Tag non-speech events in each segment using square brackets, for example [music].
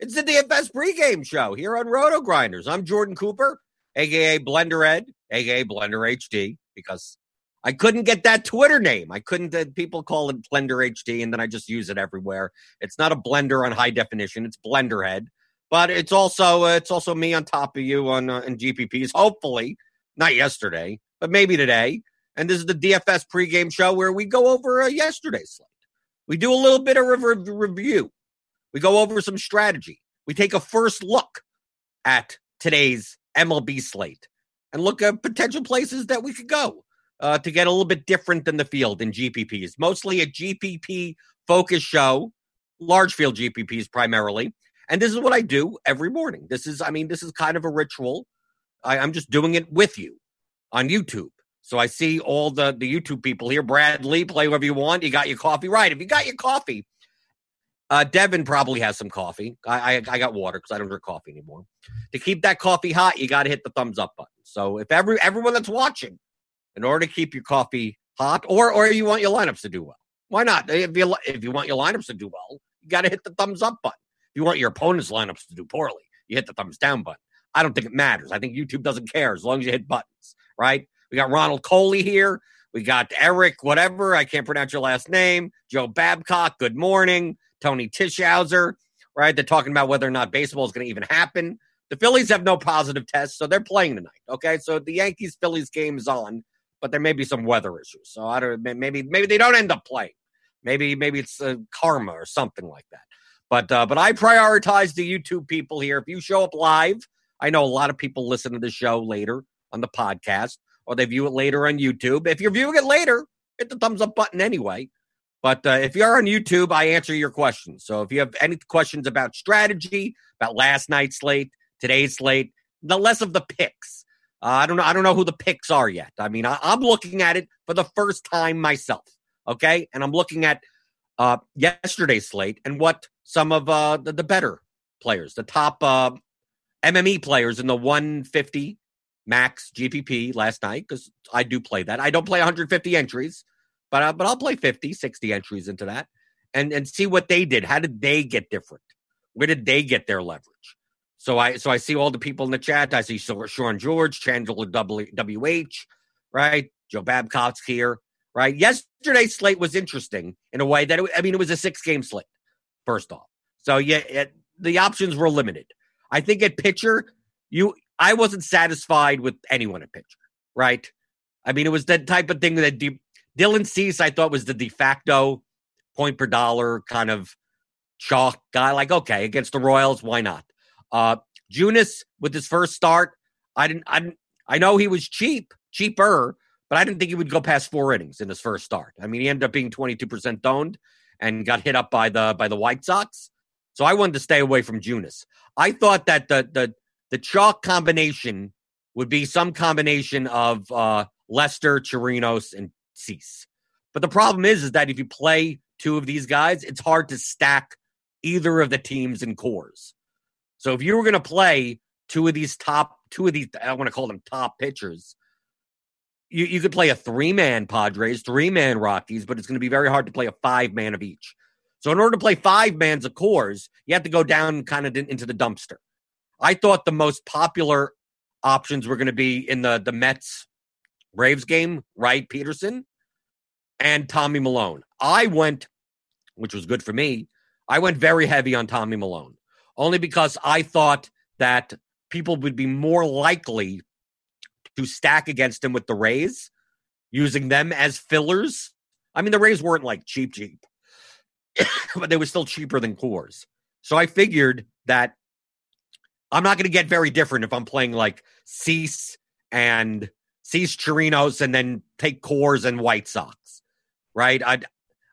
It's the DFS pregame show here on Roto Grinders. I'm Jordan Cooper, aka Blenderhead, aka Blender HD, because I couldn't get that Twitter name. I couldn't. Uh, people call it Blender HD, and then I just use it everywhere. It's not a blender on high definition. It's Blender Blenderhead, but it's also uh, it's also me on top of you on uh, in GPPs. Hopefully, not yesterday, but maybe today. And this is the DFS pregame show where we go over uh, yesterday's slate. We do a little bit of re- review. We go over some strategy. We take a first look at today's MLB slate and look at potential places that we could go uh, to get a little bit different than the field in GPPs. Mostly a GPP focus show, large field GPPs primarily. And this is what I do every morning. This is, I mean, this is kind of a ritual. I, I'm just doing it with you on YouTube. So I see all the the YouTube people here. Brad Lee, play whatever you want. You got your coffee, right? If you got your coffee, uh, Devin probably has some coffee. I I, I got water because I don't drink coffee anymore. To keep that coffee hot, you got to hit the thumbs up button. So if every everyone that's watching, in order to keep your coffee hot, or or you want your lineups to do well, why not? If you if you want your lineups to do well, you got to hit the thumbs up button. If you want your opponent's lineups to do poorly, you hit the thumbs down button. I don't think it matters. I think YouTube doesn't care as long as you hit buttons, right? We got Ronald Coley here. We got Eric, whatever. I can't pronounce your last name. Joe Babcock, good morning. Tony Tischhauser, right? They're talking about whether or not baseball is going to even happen. The Phillies have no positive tests, so they're playing tonight. Okay. So the Yankees Phillies game is on, but there may be some weather issues. So I don't maybe maybe they don't end up playing. Maybe maybe it's uh, karma or something like that. But uh, but I prioritize the YouTube people here. If you show up live, I know a lot of people listen to the show later on the podcast or they view it later on YouTube. If you're viewing it later, hit the thumbs up button anyway. But uh, if you're on YouTube, I answer your questions. So if you have any questions about strategy, about last night's slate, today's slate, the less of the picks. Uh, I don't know. I don't know who the picks are yet. I mean, I, am looking at it for the first time myself. Okay, and I'm looking at uh, yesterday's slate and what some of uh, the, the better players, the top uh, MME players in the 150 max GPP last night because I do play that. I don't play 150 entries, but uh, but I'll play 50, 60 entries into that and and see what they did. How did they get different? Where did they get their leverage? So I so I see all the people in the chat. I see Sean George, Chandler WH, right? Joe Babcock's here, right? Yesterday's slate was interesting in a way that it, I mean it was a six game slate. First off, so yeah, it, the options were limited. I think at pitcher, you I wasn't satisfied with anyone at pitcher, right? I mean, it was the type of thing that D- Dylan Cease I thought was the de facto point per dollar kind of chalk guy. Like, okay, against the Royals, why not? Uh, Junis with his first start, I didn't, I didn't, I know he was cheap, cheaper, but I didn't think he would go past four innings in his first start. I mean, he ended up being 22% owned and got hit up by the by the White Sox. So I wanted to stay away from Junis. I thought that the the the chalk combination would be some combination of uh, Lester, Chirinos, and Cease. But the problem is, is that if you play two of these guys, it's hard to stack either of the teams in Coors. So if you were going to play two of these top, two of these, I want to call them top pitchers, you, you could play a three man Padres, three man Rockies, but it's going to be very hard to play a five man of each. So in order to play five mans of Coors, you have to go down kind of into the dumpster. I thought the most popular options were going to be in the the Mets Braves game, Wright Peterson and Tommy Milone. I went, which was good for me. I went very heavy on Tommy Milone, only because I thought that people would be more likely to stack against him with the Rays, using them as fillers. I mean, the Rays weren't like cheap, cheap, [coughs] but they were still cheaper than Coors. So I figured that I'm not going to get very different if I'm playing like Cease and Cease Chirinos and then take Coors and White Sox, right? I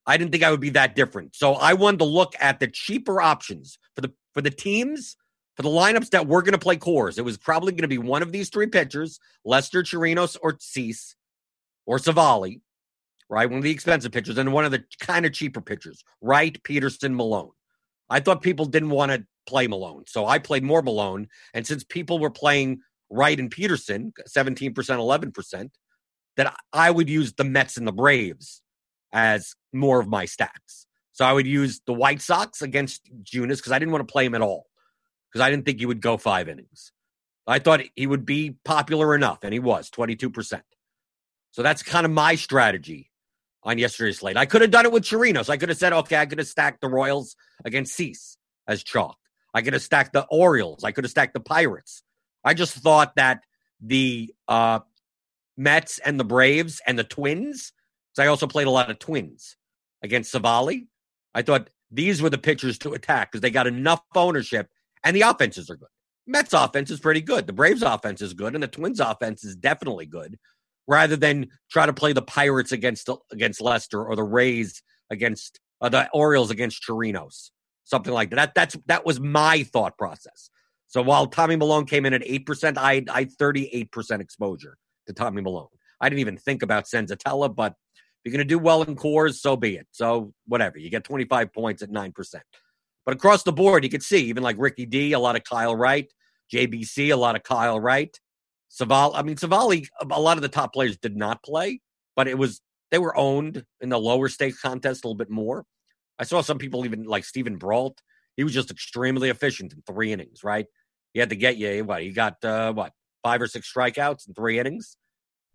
I didn't think I would be that different. So I wanted to look at the cheaper options for the for the teams for the lineups that were going to play Coors. It was probably going to be one of these three pitchers: Lester Chirinos or Cease or Civale, right? One of the expensive pitchers and one of the kind of cheaper pitchers, Wright Peterson Milone. I thought people didn't want to play Milone, So I played more Milone. And since people were playing Wright and Peterson, 17%, 11%, that I would use the Mets and the Braves as more of my stacks. So I would use the White Sox against Junis because I didn't want to play him at all because I didn't think he would go five innings. I thought he would be popular enough, and he was 22%. So that's kind of my strategy on yesterday's slate. I could have done it with Chirinos. I could have said, okay, I could have stacked the Royals against Cease as chalk. I could have stacked the Orioles. I could have stacked the Pirates. I just thought that the uh, Mets and the Braves and the Twins, because I also played a lot of Twins against Civale, I thought these were the pitchers to attack because they got enough ownership and the offenses are good. Mets offense is pretty good. The Braves offense is good, and the Twins offense is definitely good. Rather than try to play the Pirates against against Lester or the Rays against uh, the Orioles against Chirinos something like that. that. That's that was my thought process. So while Tommy Milone came in at eight percent, I I had thirty eight percent exposure to Tommy Milone. I didn't even think about Senzatela, but if you're going to do well in Coors, so be it. So whatever, you get twenty five points at nine percent. But across the board, you could see even like Ricky D, a lot of Kyle Wright, JBC, a lot of Kyle Wright, Civale. I mean, Civale, a lot of the top players did not play, but it was they were owned in the lower stakes contest a little bit more. I saw some people even like Steven Brault. He was just extremely efficient in three innings, right? He had to get you what he got uh, what five or six strikeouts in three innings.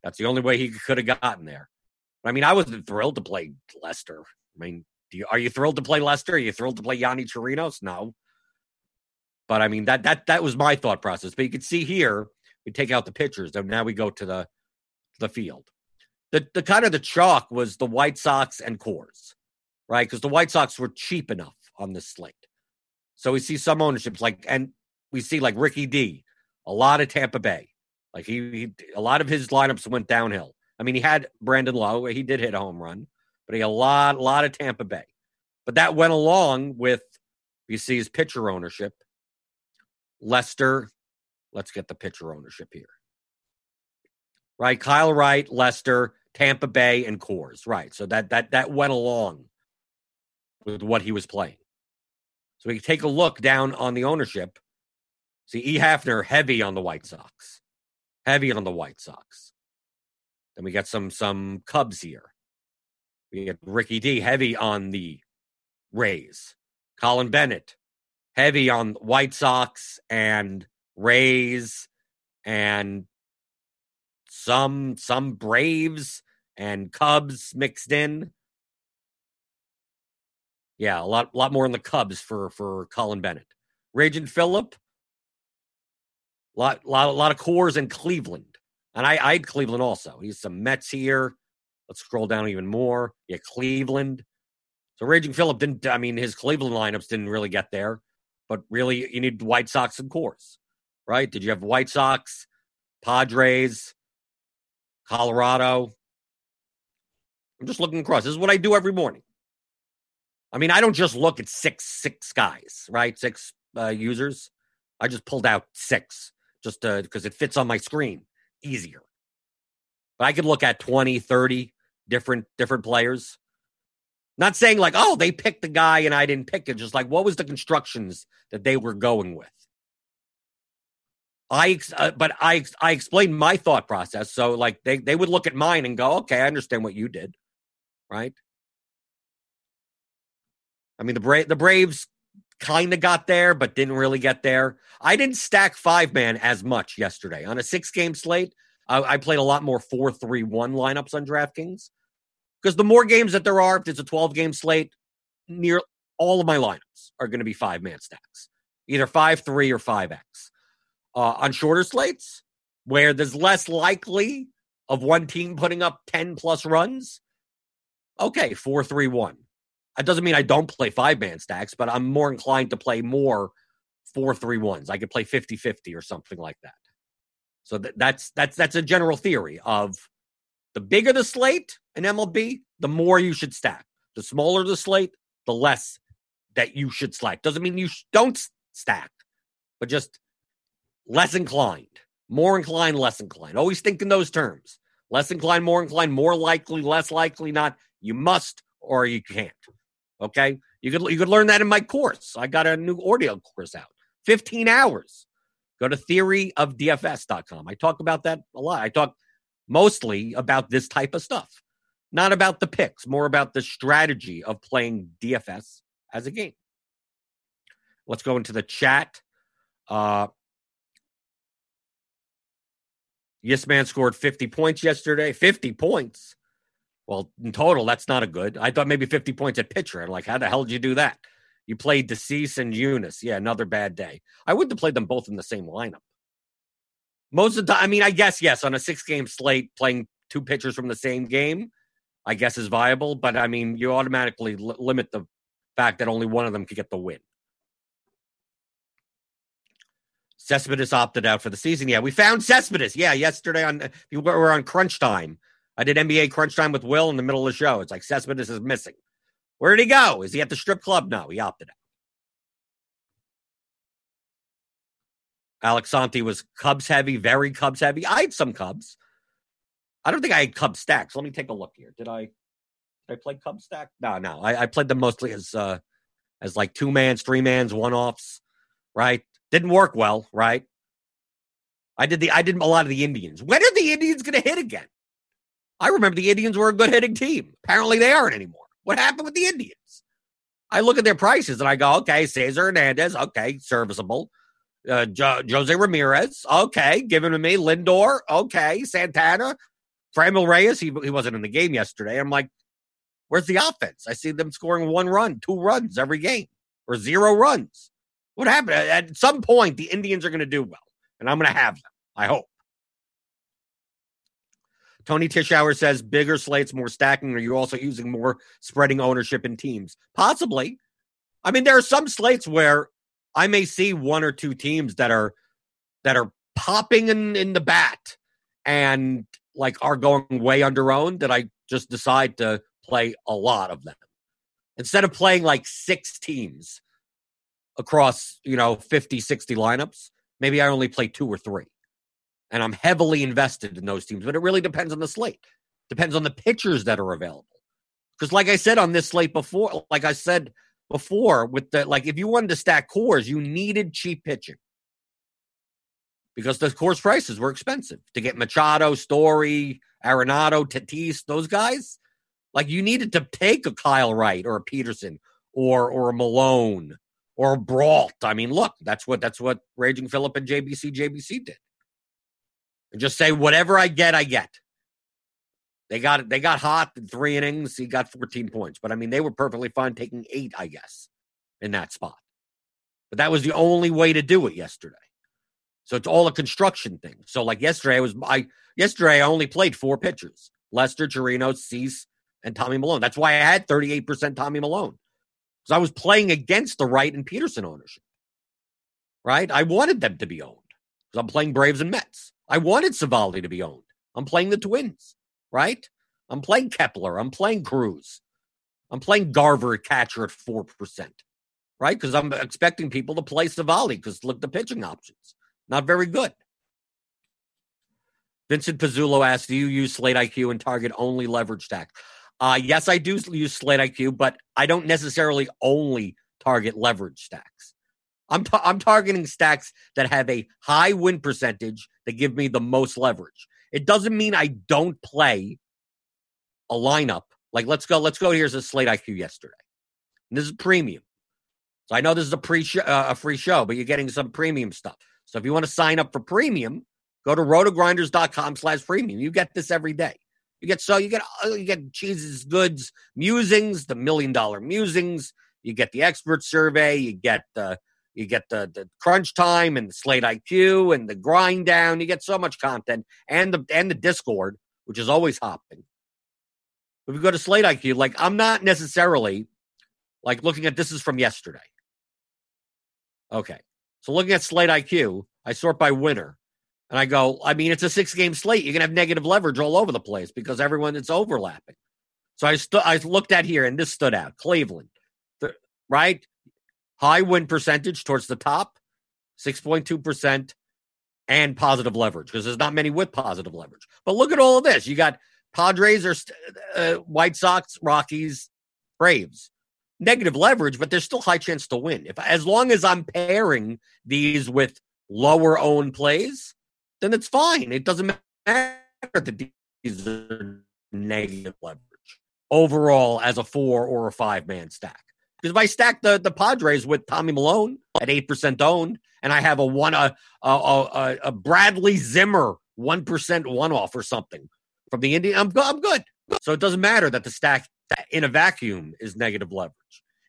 That's the only way he could have gotten there. I mean, I wasn't thrilled to play Lester. I mean, you, are you thrilled to play Lester? Are you thrilled to play Yonny Chirinos? No. But I mean that that that was my thought process. But you can see here, we take out the pitchers, and now we go to the the field. The the kind of the chalk was the White Sox and Coors right? Because the White Sox were cheap enough on this slate. So we see some ownerships like, and we see like Ricky D, a lot of Tampa Bay. Like he, he a lot of his lineups went downhill. I mean, he had Brandon Lowe, he did hit a home run, but he had a lot, a lot of Tampa Bay. But that went along with you see his pitcher ownership. Lester, let's get the pitcher ownership here. Right, Kyle Wright, Lester, Tampa Bay, and Coors. Right, so that that that went along with what he was playing. So we can take a look down on the ownership. See, E. Hafner heavy on the White Sox, heavy on the White Sox. Then we got some some Cubs here. We get Ricky D heavy on the Rays. Colin Bennett heavy on White Sox and Rays and some some Braves and Cubs mixed in. Yeah, a lot lot more in the Cubs for for Colin Bennett. Raging Phillip, lot lot a lot of Coors in Cleveland, and I I had Cleveland also. He's some Mets here. Let's scroll down even more. Yeah, Cleveland. So Raging Phillip didn't. I mean, his Cleveland lineups didn't really get there, but really, you need White Sox and Coors, right? Did you have White Sox, Padres, Colorado? I'm just looking across. This is what I do every morning. I mean, I don't just look at six six guys, right? Six uh, users. I just pulled out six just because it fits on my screen easier. But I could look at 20, 30 different different players. Not saying like, oh, they picked the guy and I didn't pick it. Just like, what was the constructions that they were going with? I, uh, but I, I explained my thought process. So like, they they would look at mine and go, okay, I understand what you did, right? I mean, the Bra- the Braves kind of got there, but didn't really get there. I didn't stack five man as much yesterday on a six game slate. I, I played a lot more four three one lineups on DraftKings because the more games that there are, if it's a twelve game slate, near all of my lineups are going to be five man stacks, either five three or five X. Uh, on shorter slates, where there's less likely of one team putting up ten plus runs, okay, four three one that doesn't mean I don't play five man stacks, but I'm more inclined to play more four three ones. I could play 50 50 or something like that. So th- that's that's that's a general theory of the bigger the slate in MLB, the more you should stack. The smaller the slate, the less that you should slack. Doesn't mean you sh- don't stack, but just less inclined, more inclined, less inclined. Always think in those terms. Less inclined, more inclined, more likely, less likely, not. You must or you can't. Okay. You could you could learn that in my course. I got a new audio course out. 15 hours. Go to theoryofdfs.com. I talk about that a lot. I talk mostly about this type of stuff. Not about the picks, more about the strategy of playing DFS as a game. Let's go into the chat. Uh Yes Man scored 50 points yesterday. 50 points. Well, in total, that's not a good. I thought maybe 50 points at pitcher. I'm like, how the hell did you do that? You played DeCease and Junis. Yeah, another bad day. I wouldn't have played them both in the same lineup. Most of the time, I mean, I guess, yes, on a six game slate, playing two pitchers from the same game, I guess is viable. But I mean, you automatically l- limit the fact that only one of them could get the win. Cespedes opted out for the season. Yeah, we found Cespedes. Yeah, yesterday on we were on crunch time. I did NBA Crunch Time with Will in the middle of the show. It's like Cespedes is missing. Where did he go? Is he at the strip club? No, he opted out. Alex Santi was Cubs heavy, very Cubs heavy. I had some Cubs. I don't think I had Cubs stacks. Let me take a look here. Did I? Did I play Cubs stack? No, no. I, I played them mostly as uh as like two mans, three mans, one offs. Right? Didn't work well. Right? I did the I did a lot of the Indians. When are the Indians going to hit again? I remember the Indians were a good hitting team. Apparently, they aren't anymore. What happened with the Indians? I look at their prices and I go, okay, Cesar Hernandez, okay, serviceable. Uh, jo- Jose Ramirez, okay, giving to me. Lindor, okay. Santana, Franmil Reyes, he, he wasn't in the game yesterday. I'm like, where's the offense? I see them scoring one run, two runs every game, or zero runs. What happened? At some point, the Indians are going to do well, and I'm going to have them. I hope. Tony Tishauer says bigger slates, more stacking. Are you also using more spreading ownership in teams? Possibly. I mean, there are some slates where I may see one or two teams that are that are popping in, in the bat and like are going way under owned that I just decide to play a lot of them. Instead of playing like six teams across, you know, 50, 60 lineups, maybe I only play two or three. And I'm heavily invested in those teams, but it really depends on the slate. Depends on the pitchers that are available. Because like I said on this slate before, like I said before, with the like if you wanted to stack Coors, you needed cheap pitching. Because the Coors prices were expensive. To get Machado, Story, Arenado, Tatis, those guys, like you needed to take a Kyle Wright or a Peterson or or a Milone or a Brault. I mean, look, that's what that's what Raging Phillip and JBC JBC did. And just say whatever I get, I get. They got they got hot in three innings. He got 14 points, but I mean they were perfectly fine taking eight, I guess, in that spot. But that was the only way to do it yesterday. So it's all a construction thing. So like yesterday, I was I yesterday I only played four pitchers: Lester, Chirino, Cease, and Tommy Milone. That's why I had 38% Tommy Milone Because I was playing against the Wright and Peterson ownership. Right? I wanted them to be owned. Because I'm playing Braves and Mets. I wanted Civale to be owned. I'm playing the Twins, right? I'm playing Kepler. I'm playing Cruz. I'm playing Garver catcher at 4%, right? Because I'm expecting people to play Civale because look, the pitching options, not very good. Vincent Pizzulo asks, do you use Slate IQ and target only leverage stack? Uh, yes, I do use Slate IQ, but I don't necessarily only target leverage stacks. I'm, ta- I'm targeting stacks that have a high win percentage that give me the most leverage. It doesn't mean I don't play a lineup. Like let's go, let's go. Here's a slate IQ yesterday. And this is premium. So I know this is a pre uh, a free show, but you're getting some premium stuff. So if you want to sign up for premium, go to rotogrinders.com slash premium. You get this every day. You get so you get uh, you get cheeses, goods, musings, the million dollar musings. You get the expert survey. You get the you get the, the crunch time and the slate IQ and the grind down. You get so much content and the and the Discord, which is always hopping. If you go to slate IQ, like I'm not necessarily like looking at this is from yesterday. Okay. So looking at slate IQ, I sort by winner. And I go, I mean, it's a six game slate. You're gonna have negative leverage all over the place because everyone it's overlapping. So I stu- I looked at here and this stood out. Cleveland, the, right? High win percentage towards the top, 6.2%, and positive leverage because there's not many with positive leverage. But look at all of this. You got Padres or uh, White Sox, Rockies, Braves. Negative leverage, but there's still high chance to win. If as long as I'm pairing these with lower own plays, then it's fine. It doesn't matter that these are negative leverage overall as a four or a five man stack. Because if I stack the, the Padres with Tommy Milone at 8% owned, and I have a one a, a, a, a Bradley Zimmer 1% one off or something from the Indian, I'm, I'm good. So it doesn't matter that the stack in a vacuum is negative leverage.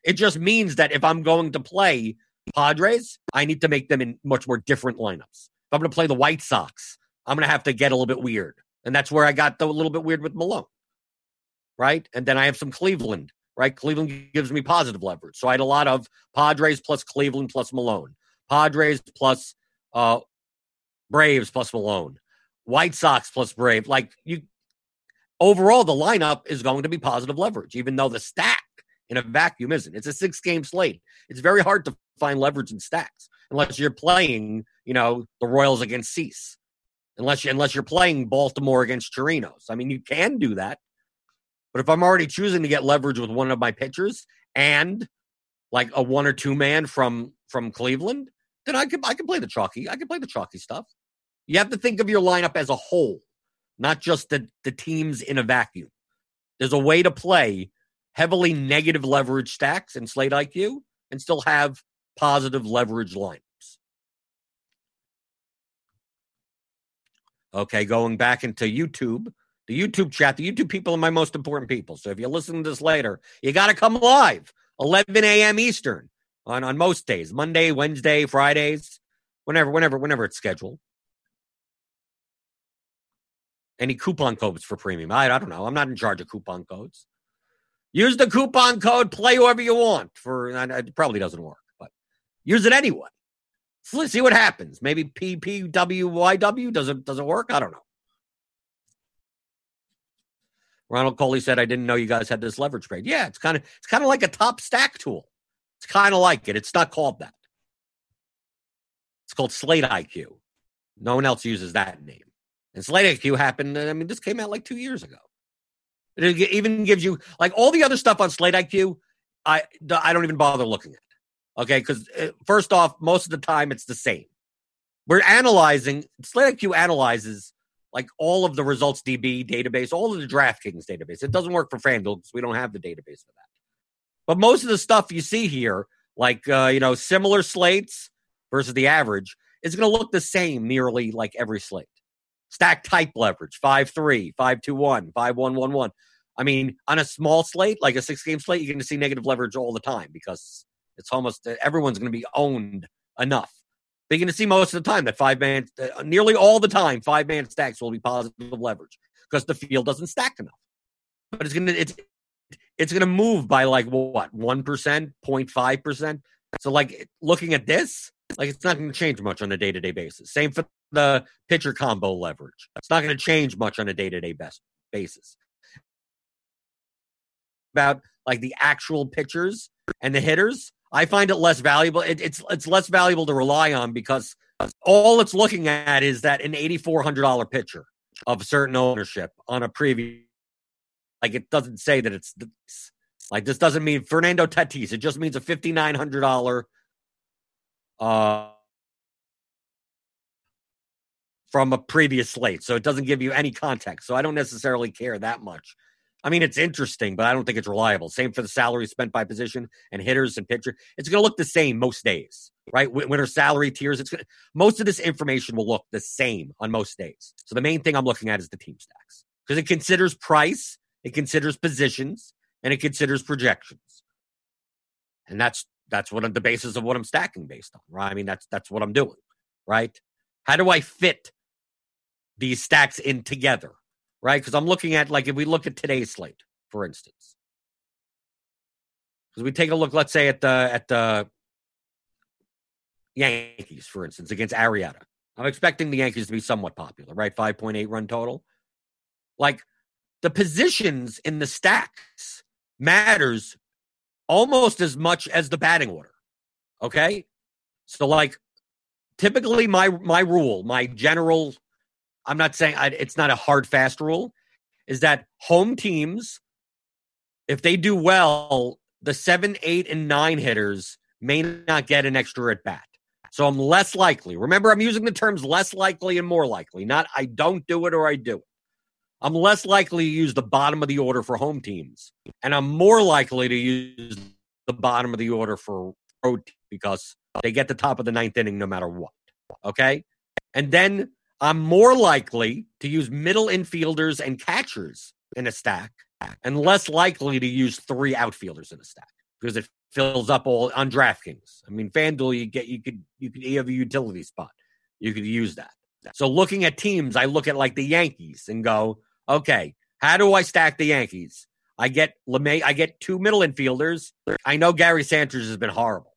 It just means that if I'm going to play Padres, I need to make them in much more different lineups. If I'm going to play the White Sox, I'm going to have to get a little bit weird. And that's where I got the, a little bit weird with Milone. Right. And then I have some Cleveland right? Cleveland gives me positive leverage. So I had a lot of Padres plus Cleveland plus Milone, Padres plus uh, Braves plus Milone, White Sox plus Brave. Like you, overall, the lineup is going to be positive leverage, even though the stack in a vacuum isn't. It's a six game slate. It's very hard to find leverage in stacks unless you're playing, you know, the Royals against Cease. Unless you, unless you're playing Baltimore against Chirinos. I mean, you can do that, but if I'm already choosing to get leverage with one of my pitchers and like a one or two man from from Cleveland, then I can I can play the chalky. I can play the chalky stuff. You have to think of your lineup as a whole, not just the, the teams in a vacuum. There's a way to play heavily negative leverage stacks in Slate IQ and still have positive leverage lineups. Okay, going back into YouTube. The YouTube chat, the YouTube people are my most important people. So if you listen to this later, you got to come live, 11 a.m. Eastern on, on most days, Monday, Wednesday, Fridays, whenever, whenever, whenever it's scheduled. Any coupon codes for premium? I, I don't know. I'm not in charge of coupon codes. Use the coupon code, play whoever you want. For it probably doesn't work, but use it anyway. So let's see what happens. Maybe PPWYW doesn't doesn't work? I don't know. Ronald Coley said, "I didn't know you guys had this leverage trade." Yeah, it's kind of it's kind of like a top stack tool. It's kind of like it. It's not called that. It's called Slate IQ. No one else uses that name. And Slate IQ happened. I mean, this came out like two years ago. It even gives you like all the other stuff on Slate IQ. I I don't even bother looking at. Okay, because uh, first off, most of the time it's the same. We're analyzing Slate IQ analyzes like all of the results DB database, all of the DraftKings database. It doesn't work for FanDuel because we don't have the database for that. But most of the stuff you see here, like uh, you know, similar slates versus the average, is going to look the same nearly like every slate. Stack type leverage, 5 3, 5 2 1, 5 1 1 1. I mean, on a small slate, like a six game slate, you're going to see negative leverage all the time because it's almost everyone's going to be owned enough. You're going to see most of the time that five man, uh, nearly all the time, five man stacks will be positive leverage because the field doesn't stack enough. But it's going to, it's, it's going to move by like what, 1%, 05 percent. So, like looking at this, like it's not going to change much on a day to day basis. Same for the pitcher combo leverage. It's not going to change much on a day to day basis. About like the actual pitchers and the hitters, I find it less valuable. It, it's it's less valuable to rely on because all it's looking at is that an eighty four hundred dollar pitcher of certain ownership on a preview. Like it doesn't say that it's like this doesn't mean Fernando Tatis. It just means a fifty nine hundred dollar uh, from a previous slate. So it doesn't give you any context. So I don't necessarily care that much. I mean, it's interesting, but I don't think it's reliable. Same for the salary spent by position and hitters and pitcher. It's going to look the same most days, right? Winter salary tiers. It's gonna, most of this information will look the same on most days. So the main thing I'm looking at is the team stacks because it considers price, it considers positions, and it considers projections. And that's that's what I'm, the basis of what I'm stacking based on, right? I mean, that's that's what I'm doing, right? How do I fit these stacks in together, right? Because I'm looking at like if we look at today's slate, for instance, because we take a look, let's say at the at the Yankees, for instance, against Arrieta. I'm expecting the Yankees to be somewhat popular, right? 5.8 run total. Like the positions in the stacks matters almost as much as the batting order. Okay? So like typically my my rule, my general I'm not saying I, it's not a hard fast rule is that home teams if they do well, the 7, 8 and 9 hitters may not get an extra at bat. So I'm less likely. Remember I'm using the terms less likely and more likely, not I don't do it or I do it. I'm less likely to use the bottom of the order for home teams, and I'm more likely to use the bottom of the order for road because they get the top of the ninth inning no matter what. Okay. And then I'm more likely to use middle infielders and catchers in a stack and less likely to use three outfielders in a stack because it fills up all on DraftKings. I mean, FanDuel, you get you could you could you have a utility spot. You could use that. So looking at teams, I look at like the Yankees and go, okay, how do I stack the Yankees? I get LeMay, I get two middle infielders. I know Gary Sanchez has been horrible,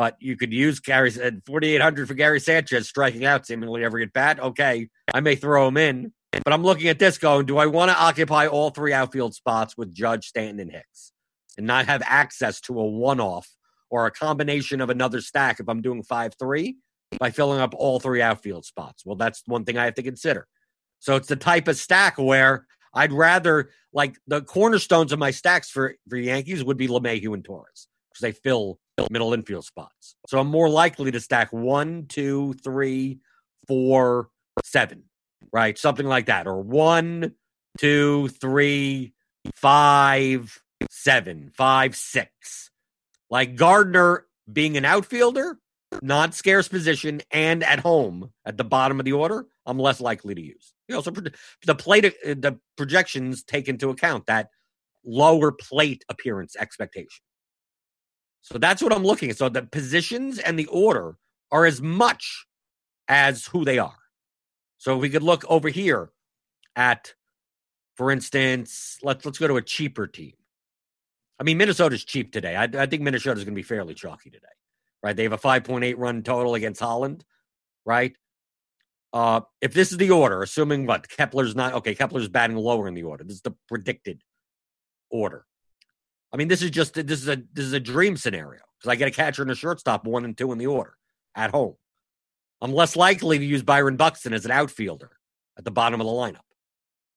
but you could use Gary at uh, 4,800 for Gary Sanchez striking out seemingly every at bat. Okay, I may throw him in, but I'm looking at this going, do I want to occupy all three outfield spots with Judge, Stanton, and Hicks and not have access to a one off or a combination of another stack if I'm doing 5 3 by filling up all three outfield spots? Well, that's one thing I have to consider. So it's the type of stack where I'd rather like the cornerstones of my stacks for for Yankees would be LeMahieu and Torres because they fill middle infield spots. So I'm more likely to stack one, two, three, four, seven, right? Something like that, or one, two, three, five, seven, five, six. Like Gardner being an outfielder, not scarce position, and at home at the bottom of the order, I'm less likely to use. You know, so the plate, uh, the projections take into account that lower plate appearance expectation. So that's what I'm looking at. So the positions and the order are as much as who they are. So we could look over here at, for instance, let's let's go to a cheaper team. I mean, Minnesota's cheap today. I, I think Minnesota's going to be fairly chalky today, right? They have a 5.8 run total against Holland, right? Uh, if this is the order, assuming what Kepler's not okay, Kepler's batting lower in the order. This is the predicted order. I mean, this is just this is a this is a dream scenario because I get a catcher and a shortstop one and two in the order at home. I'm less likely to use Byron Buxton as an outfielder at the bottom of the lineup.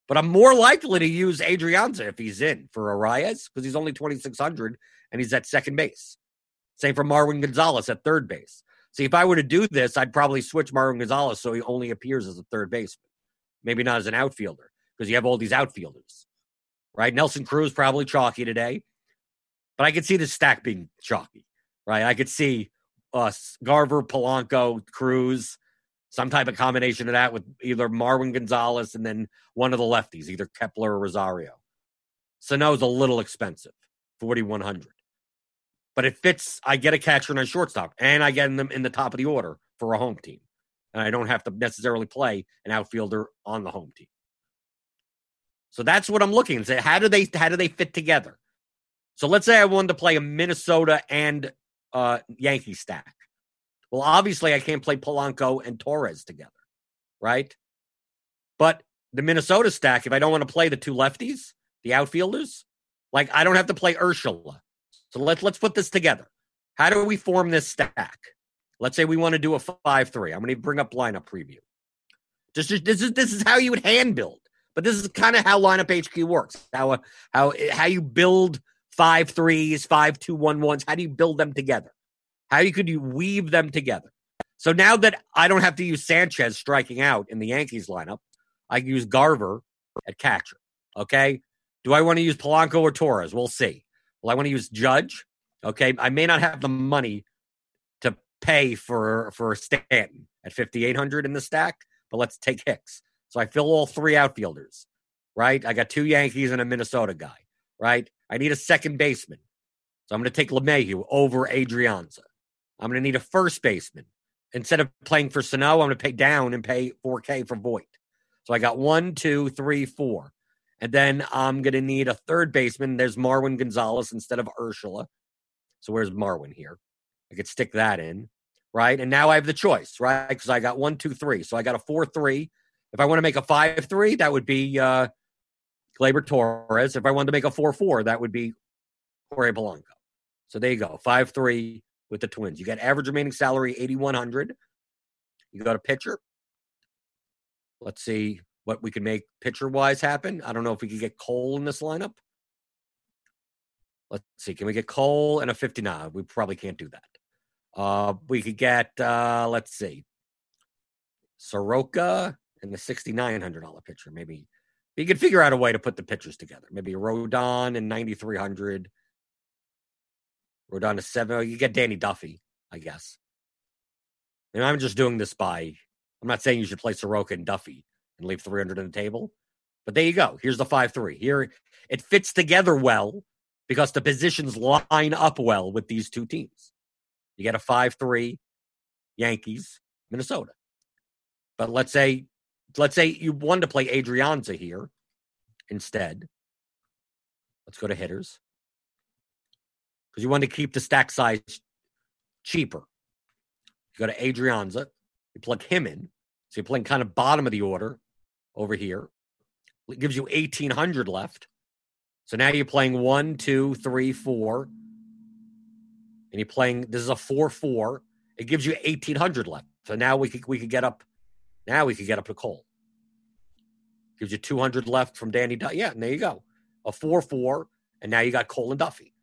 But I'm more likely to use Adrianza if he's in for Arraez because he's only 2,600 and he's at second base. Same for Marwin Gonzalez at third base. See, if I were to do this, I'd probably switch Marwin Gonzalez so he only appears as a third baseman, maybe not as an outfielder because you have all these outfielders, right? Nelson Cruz probably chalky today, but I could see the stack being chalky, right? I could see uh, Garver, Polanco, Cruz, some type of combination of that with either Marwin Gonzalez and then one of the lefties, either Kepler or Rosario. Sano's a little expensive, 4100 But it fits. I get a catcher and a shortstop, and I get them in the top of the order for a home team. And I don't have to necessarily play an outfielder on the home team. So that's what I'm looking say. How do they how do they fit together? So let's say I wanted to play a Minnesota and uh, Yankee stack. Well, obviously, I can't play Polanco and Torres together, right? But the Minnesota stack, if I don't want to play the two lefties, the outfielders, like I don't have to play Urshela. So let's let's put this together. How do we form this stack? Let's say we want to do a five-three. I'm going to bring up lineup preview. Just, just this is this is how you would hand build, but this is kind of how lineup HQ works. How how how you build five threes, five two one ones. How do you build them together? How you could you weave them together? So now that I don't have to use Sanchez striking out in the Yankees lineup, I can use Garver at catcher. Okay. Do I want to use Polanco or Torres? We'll see. Well, I want to use Judge. Okay. I may not have the money to pay for for Stanton at 5,800 in the stack, but let's take Hicks. So I fill all three outfielders, right? I got two Yankees and a Minnesota guy, right? I need a second baseman. So I'm going to take LeMahieu over Adrianza. I'm going to need a first baseman. Instead of playing for Sano, I'm going to pay down and pay 4K for Voit. So I got one, two, three, four. And then I'm going to need a third baseman. There's Marwin Gonzalez instead of Urshela. So where's Marwin here? I could stick that in, right? And now I have the choice, right? Because I got one, two, three. So I got a four, three. If I want to make a five, three, that would be uh, Gleyber Torres. If I wanted to make a four, four, that would be Jorge Polanco. So there you go, five, three, with the Twins. You got average remaining salary 8100. You got a pitcher. Let's see what we can make pitcher wise happen. I don't know if we could get Cole in this lineup. Let's see. Can we get Cole and a 59? We probably can't do that. Uh, we could get, uh, let's see, Soroka and the $6,900 pitcher. Maybe you could figure out a way to put the pitchers together. Maybe Rodon and 9,300. We're down to seven. You get Danny Duffy, I guess. And I'm just doing this by. I'm not saying you should play Soroka and Duffy and leave 300 on the table, but there you go. Here's the five three. Here it fits together well because the positions line up well with these two teams. You get a five three, Yankees, Minnesota. But let's say, let's say you wanted to play Adrianza here instead. Let's go to hitters because you want to keep the stack size cheaper. You go to Adrianza, you plug him in. So you're playing kind of bottom of the order over here. It gives you 1,800 left. So now you're playing one, two, three, four. And you're playing, this is a 4 4. It gives you 1,800 left. So now we could, we could get up, now we could get up to Cole. Gives you 200 left from Danny. Yeah, and there you go. A 4 4. And now you got Cole and Duffy.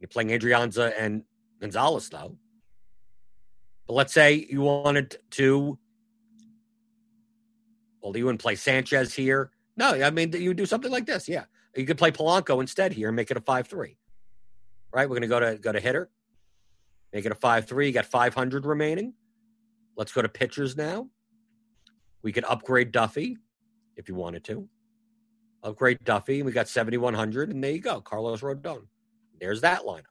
You're playing Adrianza and Gonzalez, though. But let's say you wanted to. Well, you wouldn't play Sanchez here. No, I mean, you would do something like this. Yeah. You could play Polanco instead here and make it a 5 3. Right? We're going to go to go to hitter. Make it a 5 3. You got 500 remaining. Let's go to pitchers now. We could upgrade Duffy if you wanted to. Upgrade Duffy. and We got 7,100, and there you go. Carlos Rodon. There's that lineup,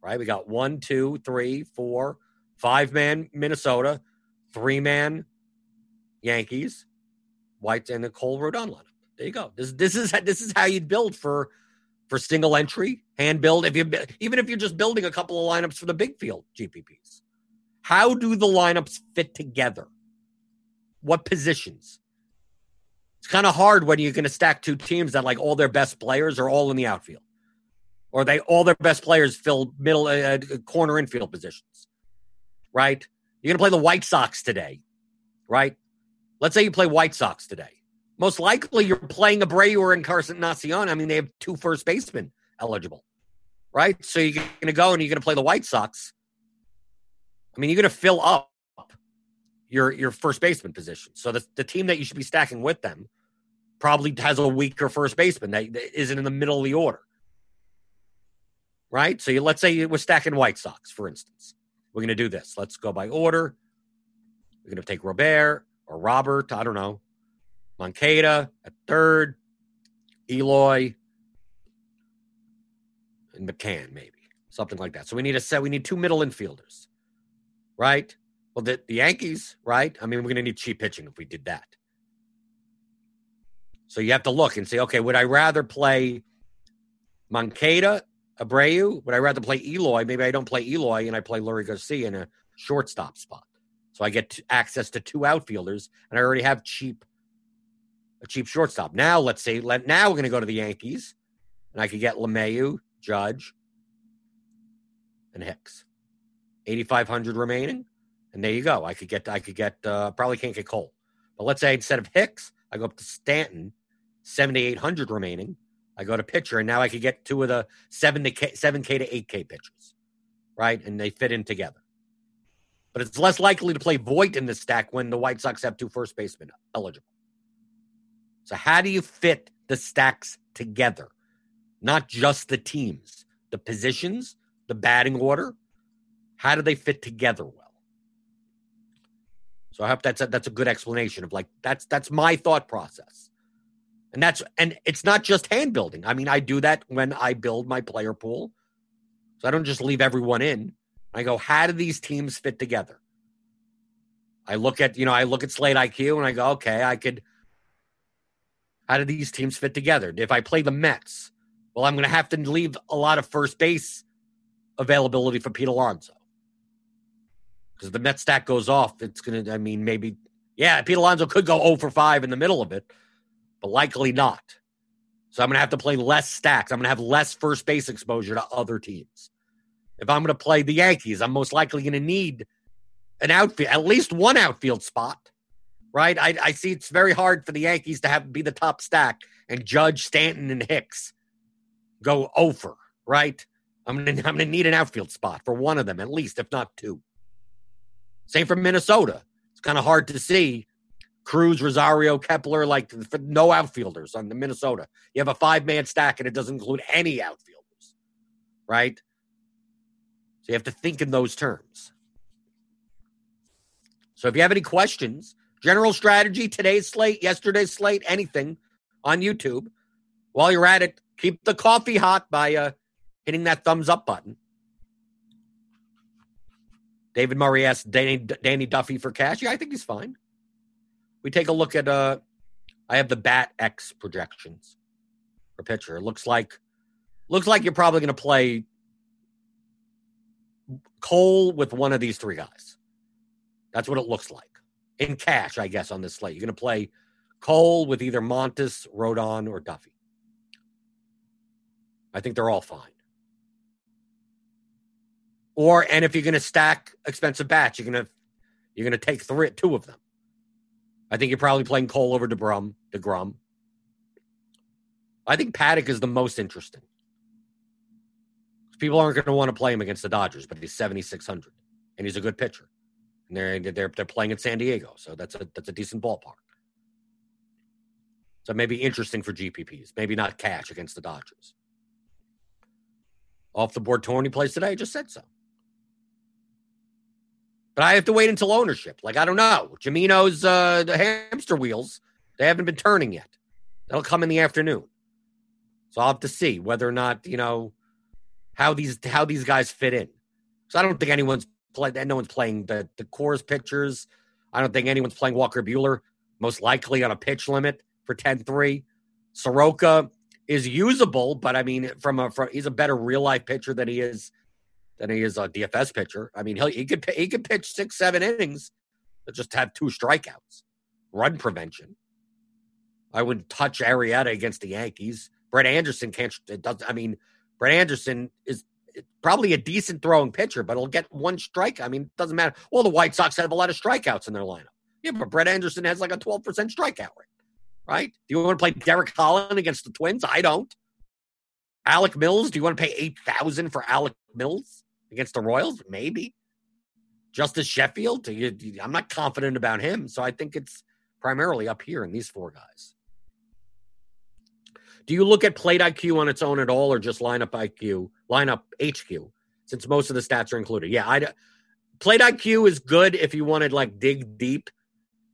right? We got one, two, three, four, five man Minnesota, three man Yankees, White and the Cole Rodon lineup. There you go. This this is this is how you'd build for for single entry hand build. If you even if you're just building a couple of lineups for the big field GPPs, how do the lineups fit together? What positions? It's kind of hard when you're going to stack two teams that like all their best players are all in the outfield, or they all their best players fill middle uh, uh corner infield positions. Right? You're going to play the White Sox today, right? Let's say you play White Sox today. Most likely you're playing Abreu or Encarnacion. I mean, they have two first basemen eligible, right? So you're going to go and you're going to play the White Sox. I mean, you're going to fill up your your first baseman position. So the, the team that you should be stacking with them probably has a weaker first baseman that, isn't in the middle of the order. Right? So you, let's say we're stacking White Sox, for instance. We're going to do this. Let's go by order. We're going to take Robert or Robert, I don't know. Moncada at third, Eloy, and McCann, maybe something like that. So we need a set. We need two middle infielders, right? Well, the, the Yankees, right? I mean, we're going to need cheap pitching if we did that. So you have to look and say, okay, would I rather play Moncada, Abreu? Would I rather play Eloy? Maybe I don't play Eloy and I play Leury Garcia in a shortstop spot. So I get access to two outfielders and I already have cheap a cheap shortstop. Now let's say let now we're going to go to the Yankees and I could get LeMahieu, Judge, and Hicks. 8500 remaining. And there you go. I could get, I could get, uh, probably can't get Cole. But let's say instead of Hicks, I go up to Stanton, 7,800 remaining. I go to pitcher, and now I could get two of the 7 to K, 7K to 8K pitchers, right? And they fit in together. But it's less likely to play Voit in the stack when the White Sox have two first basemen eligible. So, how do you fit the stacks together? Not just the teams, the positions, the batting order. How do they fit together well? So I hope that's a, that's a good explanation of like that's that's my thought process. And that's and it's not just hand building. I mean, I do that when I build my player pool. So I don't just leave everyone in. I go, how do these teams fit together? I look at, you know, I look at Slate IQ and I go, okay, I could how do these teams fit together? If I play the Mets, well, I'm going to have to leave a lot of first base availability for Pete Alonso because the Met stack goes off, it's going to, I mean, maybe, yeah, Pete Alonso could go 0 for 5 in the middle of it, but likely not. So I'm going to have to play less stacks. I'm going to have less first base exposure to other teams. If I'm going to play the Yankees, I'm most likely going to need an outfield, at least one outfield spot, right? I, I see it's very hard for the Yankees to have be the top stack and Judge Stanton and Hicks go oh over, right? I'm going to I'm going to need an outfield spot for one of them at least, if not two. Same for Minnesota. It's kind of hard to see Cruz, Rosario, Kepler, like no outfielders on the Minnesota. You have a five man stack and it doesn't include any outfielders, right? So you have to think in those terms. So if you have any questions, general strategy, today's slate, yesterday's slate, anything on YouTube, while you're at it, keep the coffee hot by uh, hitting that thumbs up button. David Murray asked Danny, Danny Duffy for cash. Yeah, I think he's fine. We take a look at uh I have the Bat X projections for pitcher. It looks like looks like you're probably going to play Cole with one of these three guys. That's what it looks like. In cash, I guess, on this slate. You're going to play Cole with either Montas, Rodon, or Duffy. I think they're all fine. Or and if you're going to stack expensive bats, you're going to you're going to take three, two of them. I think you're probably playing Cole over DeBrum, DeGrom. I think Paddock is the most interesting. People aren't going to want to play him against the Dodgers, but he's 7600 and he's a good pitcher. And they're they're they're playing in San Diego, so that's a that's a decent ballpark. So maybe interesting for GPPs, maybe not cash against the Dodgers. Off the board Tony plays today, I just said so. But I have to wait until ownership. Like I don't know. Jamino's uh, the hamster wheels they haven't been turning yet. That'll come in the afternoon. So I'll have to see whether or not you know how these how these guys fit in. So I don't think anyone's playing. No one's playing the the Coors pitchers. I don't think anyone's playing Walker Buehler. most likely on a pitch limit for 10-3. Soroka is usable, but I mean, from a from he's a better real life pitcher than he is than he is a DFS pitcher. I mean, he could he could pitch six seven innings, but just have two strikeouts, run prevention. I wouldn't touch Arrieta against the Yankees. Brett Anderson can't. It does. I mean, Brett Anderson is probably a decent throwing pitcher, but he'll get one strike. I mean, it doesn't matter. Well, the White Sox have a lot of strikeouts in their lineup. Yeah, but Brett Anderson has like a 12% strikeout rate, right? Do you want to play Derek Holland against the Twins? I don't. Alec Mills, do you want to pay 8000 for Alec Mills against the Royals? Maybe. Justice Sheffield, I'm not confident about him. So I think it's primarily up here in these four guys. Do you look at Slate IQ on its own at all, or just lineup IQ, lineup HQ, since most of the stats are included? Yeah, I Slate IQ is good if you want to like dig deep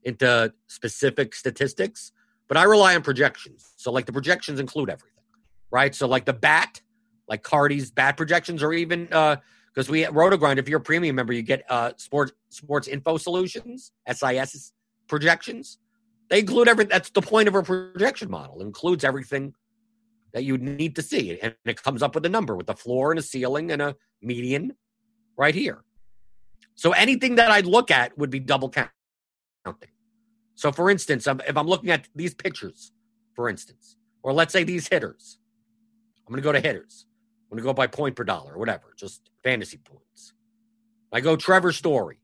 into specific statistics, but I rely on projections. So like the projections include everything, right? So like the bat, like Carty's bat projections, or even uh because we at RotoGrind, if you're a premium member, you get uh sports sports info solutions, SIS projections. They include every. That's the point of a projection model. It includes everything that you need to see, and it comes up with a number with a floor and a ceiling and a median right here. So anything that I'd look at would be double counting. So, for instance, if I'm looking at these pitchers, for instance, or let's say these hitters, I'm going to go to hitters. I'm going to go by point per dollar or whatever, just fantasy points. I go Trevor Story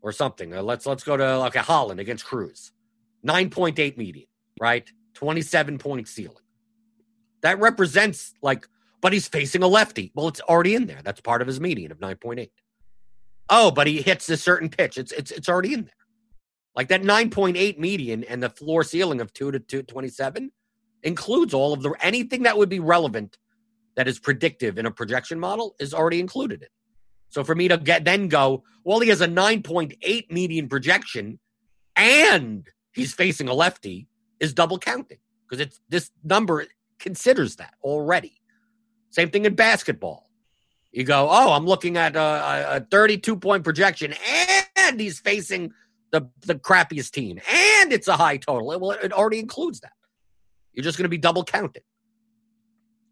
or something. Uh, let's let's go to like a Holland against Cruz. 9.8 median, right? 27 point ceiling. That represents like, but he's facing a lefty. Well, it's already in there. That's part of his median of 9.8. Oh, but he hits a certain pitch. It's it's it's already in there. Like that 9.8 median and the floor ceiling of 2 to 227 includes all of the anything that would be relevant that is predictive in a projection model is already included in. So for me to get then go, well, he has a 9.8 median projection and he's facing a lefty is double counting because it's this number considers that already. Same thing in basketball. You go, oh, I'm looking at a, a 32 point projection, and he's facing the the crappiest team, and it's a high total. Well, it already includes that. You're just going to be double counted.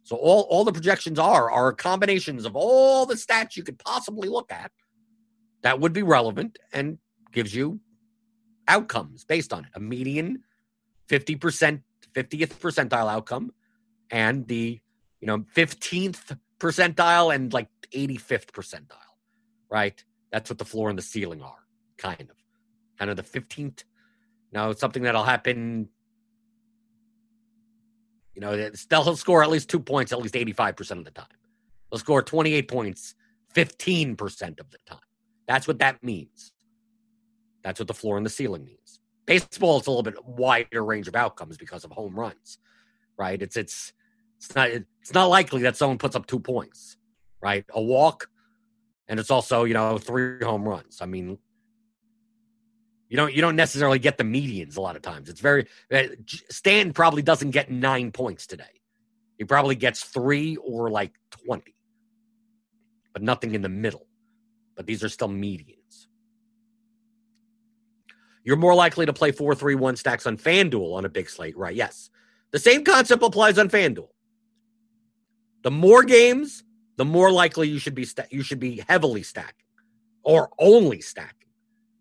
So all all the projections are are combinations of all the stats you could possibly look at that would be relevant and gives you outcomes based on it. A median 50%, 50th percentile outcome and the, you know, 15th percentile and like 85th percentile, right? That's what the floor and the ceiling are, kind of. Kind of the 15th. Now, something that'll happen. You know, they'll score at least two points at least 85% of the time. They'll score 28 points 15% of the time. That's what that means. That's what the floor and the ceiling means. Baseball is a little bit wider range of outcomes because of home runs, right? It's it's it's not it's not likely that someone puts up two points, right? A walk, and it's also you know three home runs. I mean, you don't you don't necessarily get the medians a lot of times. It's very uh, Stan probably doesn't get nine points today. He probably gets three or like twenty, but nothing in the middle. But these are still medians. You're more likely to play four three one stacks on FanDuel on a big slate, right? Yes. The same concept applies on FanDuel. The more games, the more likely you should be sta- you should be heavily stacking or only stacking.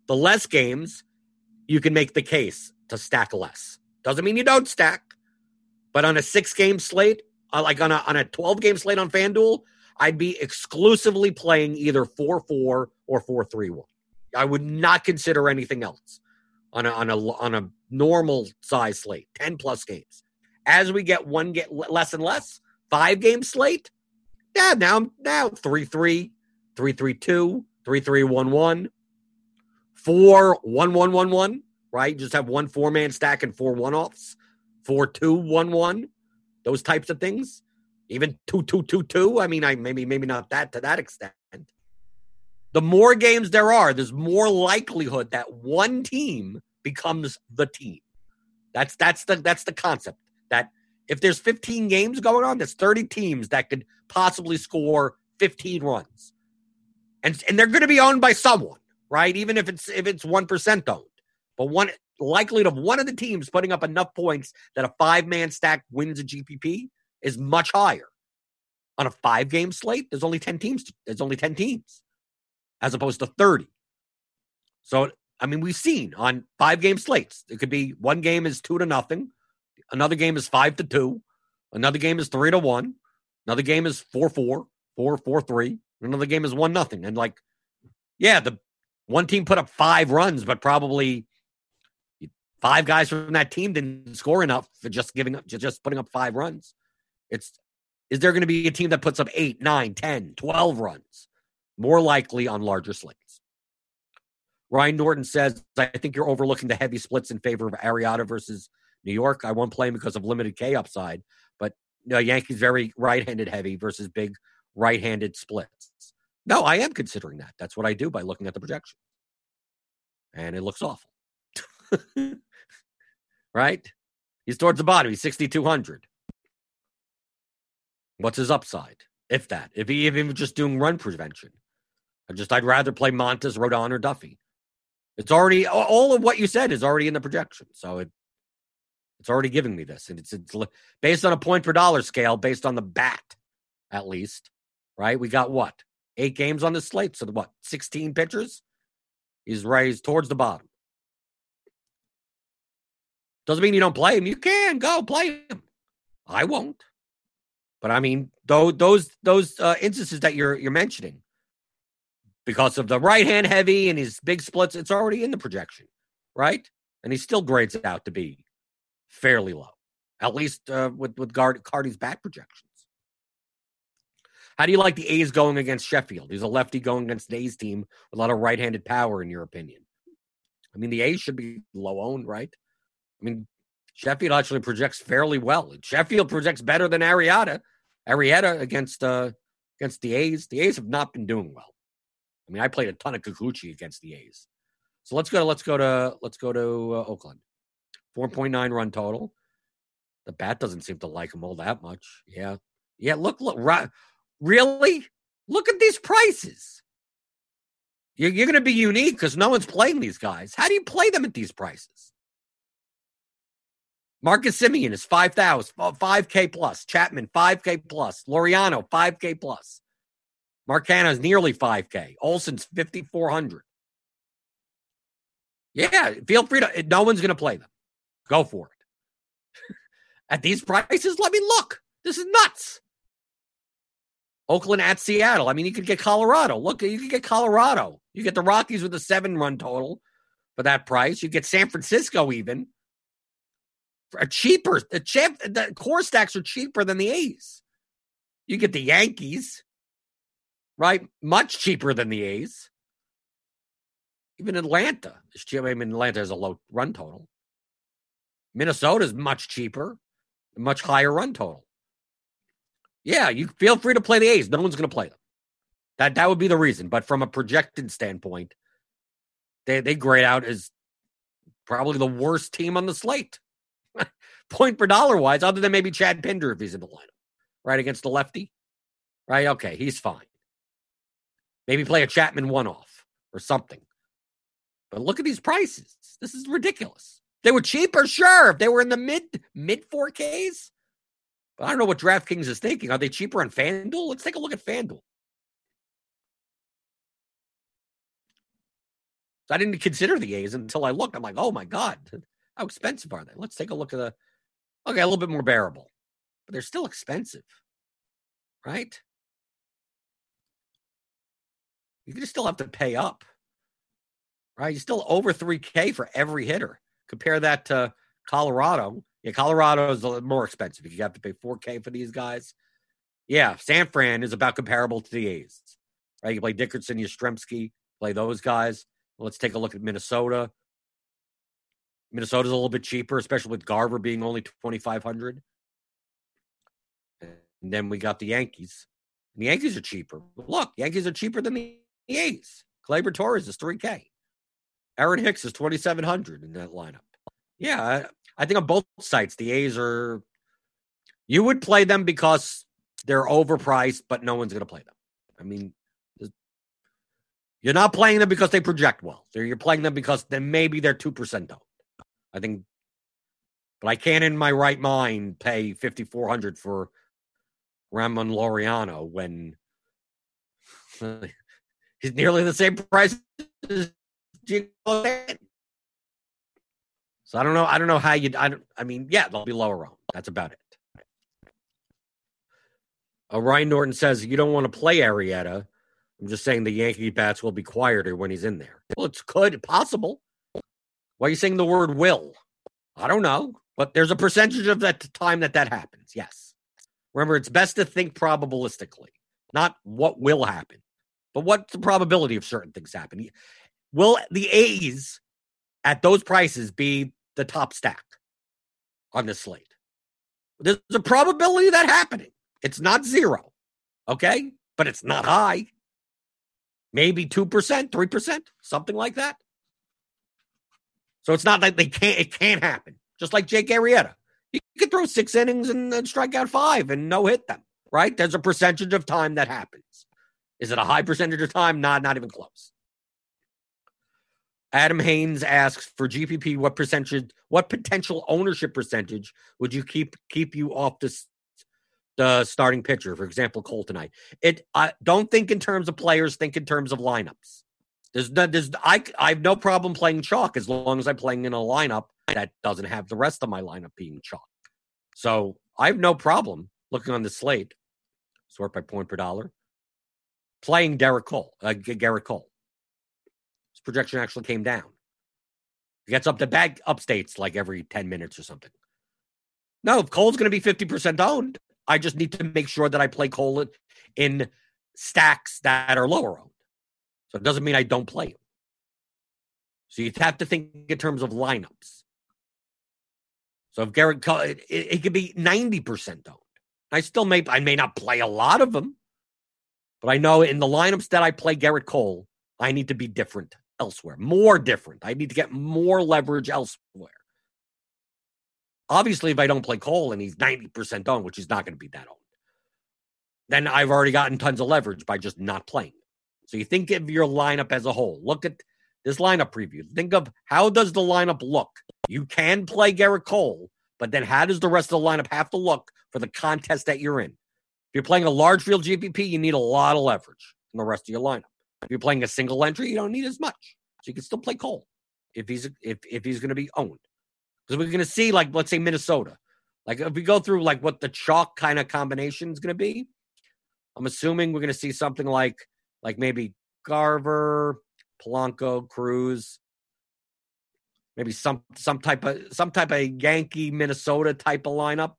The less games, you can make the case to stack less. Doesn't mean you don't stack, but on a six game slate, uh, like on a on a 12 game slate on FanDuel, I'd be exclusively playing either 4 4 or 4 3 1. I would not consider anything else on a on a on a normal size slate, 10 plus games. As we get one get less and less, five game slate, yeah, now now 3 3, 3 3 2, 3 3 1 1, 4 1 1 1 1, right? Just have one four man stack and four one offs, 4 2 1 1, those types of things. Even 2 2 2 2. I mean, I maybe maybe not that to that extent the more games there are, there's more likelihood that one team becomes the team. That's that's the that's the concept. That if there's 15 games going on, there's 30 teams that could possibly score 15 runs. And and they're going to be owned by someone, right? Even if it's if it's 1% owned. But one likelihood of one of the teams putting up enough points that a five man stack wins a GPP is much higher. On a five game slate, there's only 10 teams. There's only 10 teams as opposed to 30. So, I mean, we've seen on five game slates, it could be one game is two to nothing, another game is five to two, another game is three to one, another game is four four, four four three, another game is one nothing. And like, yeah, the one team put up five runs, but probably five guys from that team didn't score enough for just giving up, just putting up five runs. It's is there going to be a team that puts up eight, nine, 10, 12 runs? More likely on larger slates. Ryan Norton says, I think you're overlooking the heavy splits in favor of Arrieta versus New York. I won't play him because of limited K upside, but you know, Yankees very right handed heavy versus big right handed splits. No, I am considering that. That's what I do by looking at the mm. projection. And it looks awful. [laughs] right? He's towards the bottom. He's 6,200. What's his upside? If that, if he even just doing run prevention, I just I'd rather play Montas, Rodon, or Duffy. It's already all of what you said is already in the projection, so it it's already giving me this, and it's it's based on a point per dollar scale, based on the bat, at least, right? We got what eight games on the slate, so the, what sixteen pitchers? He's raised towards the bottom. Doesn't mean you don't play him. You can go play him. I won't. But I mean, those those those uh, instances that you're you're mentioning, because of the right hand heavy and his big splits, it's already in the projection, right? And he still grades it out to be fairly low, at least uh, with with Guard, Carty's back projections. How do you like the A's going against Sheffield? He's a lefty going against the A's team a lot of right-handed power, in your opinion. I mean, the A's should be low owned, right? I mean, Sheffield actually projects fairly well. Sheffield projects better than Arrieta. Arrieta against uh against the A's. The A's have not been doing well. I mean, I played a ton of Kikuchi against the A's. So let's go to let's go to let's go to uh, Oakland. 4.9 run total. The bat doesn't seem to like him all that much. Yeah. Yeah, look look right, really? Look at these prices. You're, you're going to be unique because no one's playing these guys. How do you play them at these prices? Marcus Semien is 5,000, 5K uh, plus. Chapman, 5K plus. Laureano, 5K plus. Mark Canha is nearly 5K. Olson's 5,400. Yeah, feel free to. No one's going to play them. Go for it. [laughs] at these prices, let me look. This is nuts. Oakland at Seattle. I mean, you could get Colorado. Look, you could get Colorado. You get the Rockies with a seven run total for that price. You get San Francisco even are cheaper. The champ, the Coors stacks are cheaper than the A's. You get the Yankees, right? Much cheaper than the A's. Even Atlanta is. I mean, Atlanta has a low run total. Minnesota is much cheaper, much higher run total. Yeah, you feel free to play the A's. No one's going to play them. That that would be the reason. But from a projected standpoint, they they grade out as probably the worst team on the slate [laughs] point per dollar wise, other than maybe Chad Pinder if he's in the lineup, right? Against the lefty. Right? Okay, he's fine. Maybe play a Chapman one off or something. But look at these prices. This is ridiculous. They were cheaper, sure. If they were in the mid mid 4Ks. But I don't know what DraftKings is thinking. Are they cheaper on FanDuel? Let's take a look at FanDuel. I didn't consider the A's until I looked. I'm like, oh my God, [laughs] how expensive are they? Let's take a look at the okay, a little bit more bearable, but they're still expensive, right? You just still have to pay up, right? You're still over 3K for every hitter. Compare that to Colorado. Yeah, Colorado is a little more expensive. You have to pay 4K for these guys. Yeah, San Fran is about comparable to the A's, right? You play Dickerson, Yastrzemski, play those guys. Let's take a look at Minnesota. Minnesota's a little bit cheaper, especially with Garver being only 2500 And then we got the Yankees. And the Yankees are cheaper. Look, Yankees are cheaper than the A's. Gleyber Torres is 3K. Aaron Hicks is 2700 in that lineup. Yeah, I, think on both sites, the A's are. You would play them because they're overpriced, but no one's going to play them. I mean, You're not playing them because they project well. You're playing them because then maybe they're two percent owned. I think, but I can't in my right mind pay fifty four hundred for Ramon Laureano when [laughs] he's nearly the same price as so I don't know. I don't know how you. I. I mean, yeah, they'll be lower owned. That's about it. Uh, Ryan Norton says you don't want to play Arrieta. I'm just saying the Yankee bats will be quieter when he's in there. Well, it's good, possible. Why are you saying the word will? I don't know, but there's a percentage of that time that that happens. Yes. Remember, it's best to think probabilistically, not what will happen, but what's the probability of certain things happening. Will the A's at those prices be the top stack on the slate. There's a probability of that happening. It's not zero, okay? But it's not high. Maybe 2%, 3%, something like that. So it's not like they can't, it can't happen. Just like Jake Arrieta. He could throw six innings and, and strike out five and no hit them, right? There's a percentage of time that happens. Is it a high percentage of time? Not, not even close. Adam Haynes asks for GPP, what percentage, what potential ownership percentage would you keep keep you off the the starting pitcher? For example, Cole tonight. It I don't think in terms of players, think in terms of lineups. There's no, there's I I have no problem playing chalk as long as I'm playing in a lineup that doesn't have the rest of my lineup being chalk. So I have no problem looking on the slate, sort by point per dollar, playing Derek Cole, uh, Gerrit Cole projection actually came down. He gets up to back upstates like every 10 minutes or something. No, if Cole's going to be 50% owned, I just need to make sure that I play Cole in stacks that are lower owned. So it doesn't mean I don't play him. So you have to think in terms of lineups. So if Gerrit Cole, it, it, it could be 90% owned. I still may, I may not play a lot of them, but I know in the lineups that I play Gerrit Cole, I need to be different elsewhere, more different. I need to get more leverage elsewhere. Obviously, if I don't play Cole and he's 90% owned, which he's not going to be that owned, then I've already gotten tons of leverage by just not playing. So you think of your lineup as a whole. Look at this lineup preview. Think of how does the lineup look? You can play Gerrit Cole, but then how does the rest of the lineup have to look for the contest that you're in? If you're playing a large field GPP, you need a lot of leverage in the rest of your lineup. If you're playing a single entry, you don't need as much. So you can still play Cole if he's if if he's going to be owned. Because we're going to see like let's say Minnesota. Like if we go through like what the chalk kind of combination is going to be, I'm assuming we're going to see something like like maybe Garver, Polanco, Cruz, maybe some some type of some type of Yankee Minnesota type of lineup.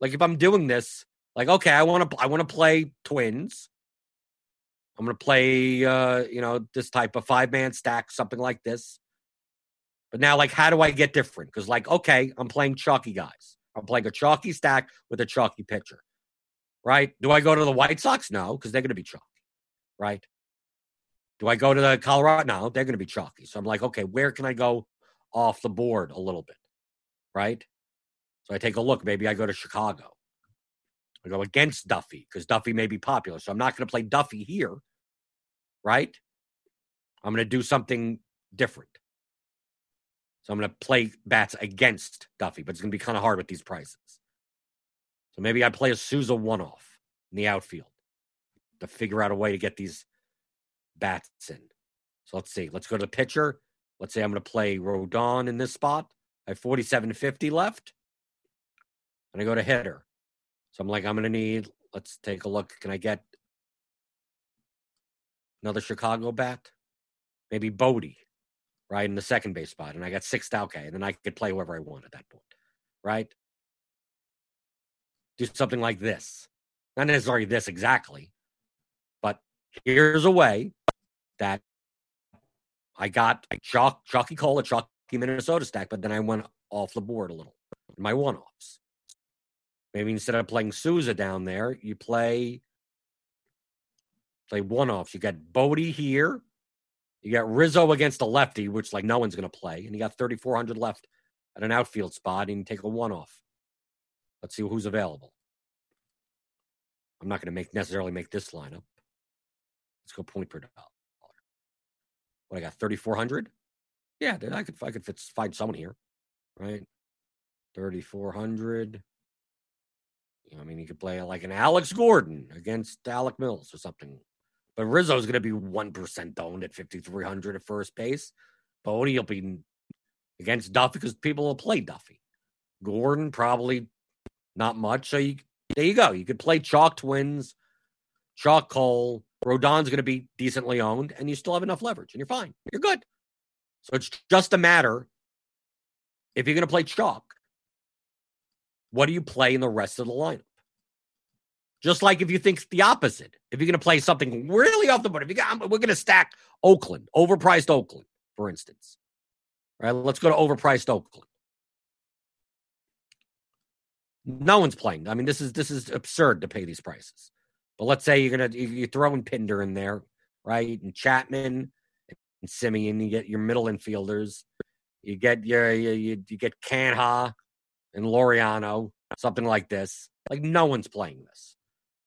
Like if I'm doing this, like okay, I want to I want to play Twins. I'm going to play, uh, you know, this type of five man stack, something like this. But now, like, how do I get different? Because, like, okay, I'm playing chalky guys. I'm playing a chalky stack with a chalky pitcher, right? Do I go to the White Sox? No, because they're going to be chalky, right? Do I go to the Colorado? No, they're going to be chalky. So I'm like, okay, where can I go off the board a little bit, right? So I take a look. Maybe I go to Chicago. I go against Duffy because Duffy may be popular. So I'm not going to play Duffy here right? I'm going to do something different. So I'm going to play bats against Duffy, but it's going to be kind of hard with these prices. So maybe I play a Souza one off in the outfield to figure out a way to get these bats in. So let's see. Let's go to the pitcher. Let's say I'm going to play Rodon in this spot. I have 47.50 left. And I go to hitter. So I'm like, I'm going to need, let's take a look. Can I get another Chicago bat, maybe Bote, right in the second base spot, and I got six okay, and then I could play whoever I want at that point, right? Do something like this, not necessarily this exactly, but here's a way that I got a Chalk, Chalky Cole, a Chalky Minnesota stack, but then I went off the board a little in my one offs. Maybe instead of playing Souza down there, you play play one offs. You got Bote here. You got Rizzo against a lefty, which like no one's going to play, and you got 3,400 left at an outfield spot, and you take a one off. Let's see who's available. I'm not going to make necessarily make this lineup. Let's go point per dollar. what I got, 3,400? Yeah, I could I could fit, find someone here, right? 3,400. You know, I mean, you could play like an Alex Gordon against Alec Mills or something. But Rizzo's going to be 1% owned at 5,300 at first base. Bote will be against Duffy because people will play Duffy. Gordon, probably not much. So you, there you go. You could play Chalk Twins, Chalk Cole. Rodon's going to be decently owned, and you still have enough leverage, and you're fine. You're good. So it's just a matter if you're going to play chalk, what do you play in the rest of the lineup? Just like if you think the opposite, if you're going to play something really off the board, if you got, we're going to stack Oakland, overpriced Oakland, for instance. All right, let's go to overpriced Oakland. No one's playing. I mean, this is this is absurd to pay these prices. But let's say you're gonna you're throwing Pinder in there, right, and Chapman and Semien. You get your middle infielders. You get your you, you, you get Canha and Laureano, something like this. Like no one's playing this.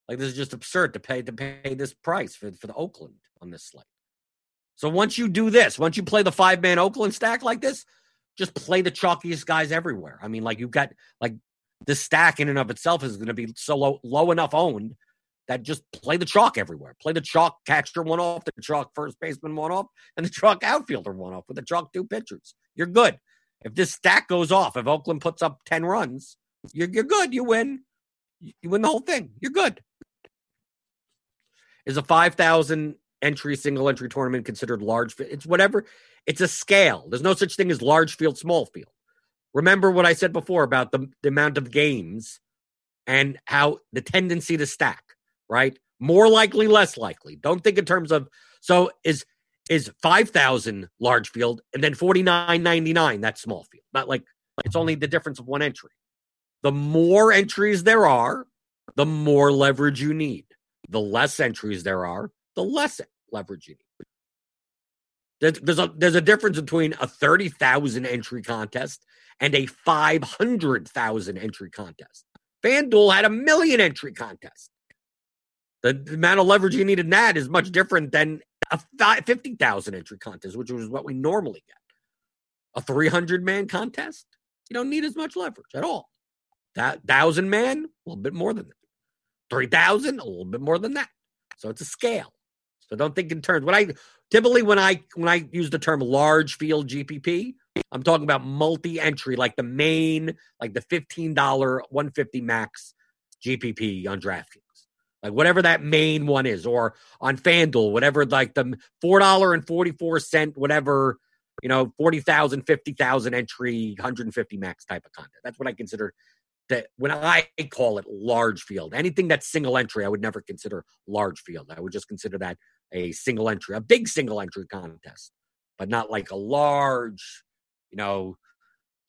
Like this is just absurd to pay to pay this price for for the Oakland on this slate. So once you do this, once you play the five man Oakland stack like this, just play the chalkiest guys everywhere. I mean, like you've got like this stack in and of itself is going to be so low, low enough owned that just play the chalk everywhere. Play the chalk catcher one off, the chalk first baseman one off, and the chalk outfielder one off with the chalk two pitchers. You're good. If this stack goes off, if Oakland puts up 10 runs, you're, you're good. You win. You win the whole thing. You're good. Is a 5,000 entry single entry tournament considered large? It's whatever. It's a scale. There's no such thing as large field, small field. Remember what I said before about the, the amount of games and how the tendency to stack right? More likely, less likely. Don't think in terms of so is is five thousand large field and then forty nine ninety nine that small field. Not like it's only the difference of one entry. The more entries there are, the more leverage you need. The less entries there are, the less leverage you need. There's, there's a there's a difference between a thirty thousand entry contest and a five hundred thousand entry contest. FanDuel had a million entry contest. The, the amount of leverage you need in that is much different than a 50,000 entry contest, which was what we normally get. A 300 man contest, you don't need as much leverage at all. That thousand man, a little bit more than that. 3,000, a little bit more than that. So it's a scale. So don't think in terms. When I typically when I when I use the term large field GPP, I'm talking about multi-entry, like the main, like the $15 150 max GPP on DraftKings like whatever that main one is, or on FanDuel, whatever like the four dollar and forty four cent, whatever you know, 40,000, 50,000 entry, 150 max type of content. That's what I consider that when I call it large field. Anything that's single entry, I would never consider large field. I would just consider that a single entry, a big single entry contest, but not like a large, you know,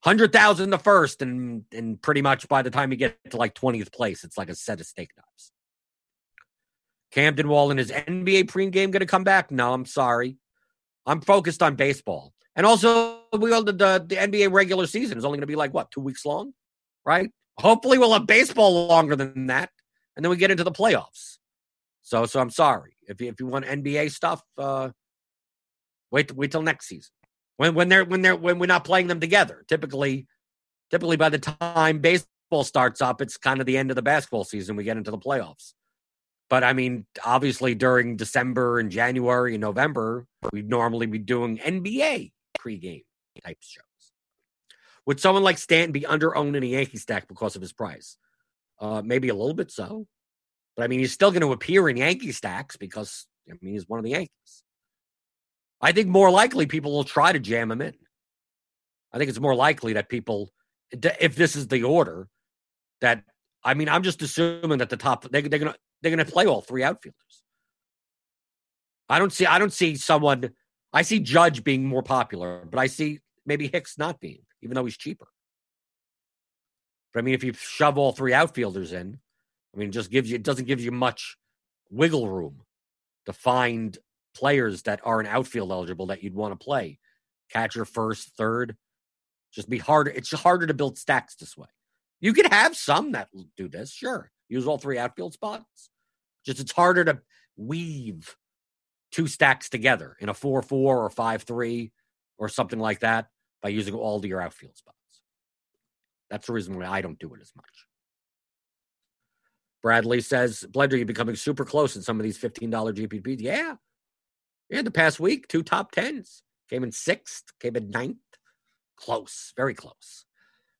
hundred thousand the first, and and pretty much by the time you get to like twentieth place, it's like a set of steak knives. Camden Wallen is NBA pregame going to come back? No, I'm sorry. I'm focused on baseball. And also, we all, the, the, the NBA regular season is only going to be like, what, two weeks long? Right? Hopefully, we'll have baseball longer than that. And then we get into the playoffs. So, so I'm sorry. If you, if you want NBA stuff, uh, wait, wait till next season. When, when they're, when they're, when we're not playing them together. Typically, typically by the time baseball starts up, it's kind of the end of the basketball season. We get into the playoffs. But I mean, obviously during December and January and November, we'd normally be doing NBA pregame type shows. Would someone like Stanton be under owned in a Yankee stack because of his price? Uh, maybe a little bit so. But I mean, he's still going to appear in Yankee stacks because I mean he's one of the Yankees. I think more likely people will try to jam him in. I think it's more likely that people, if this is the order, that I mean, I'm just assuming that the top they, they're gonna they're going to play all three outfielders. I don't see. I don't see someone. I see Judge being more popular, but I see maybe Hicks not being, even though he's cheaper. But I mean, if you shove all three outfielders in, I mean, it just gives you. It doesn't give you much wiggle room to find players that are an outfield eligible that you'd want to play. Catcher first, third. Just be harder. It's harder to build stacks this way. You could have some that do this, sure. Use all three outfield spots. Just it's harder to weave two stacks together in a 4 4 or 5 3 or something like that by using all of your outfield spots. That's the reason why I don't do it as much. Bradley says, Blender, you're becoming super close in some of these $15 GPPs. Yeah. Yeah, the past week, two top tens. Came in sixth, came in ninth. Close, very close.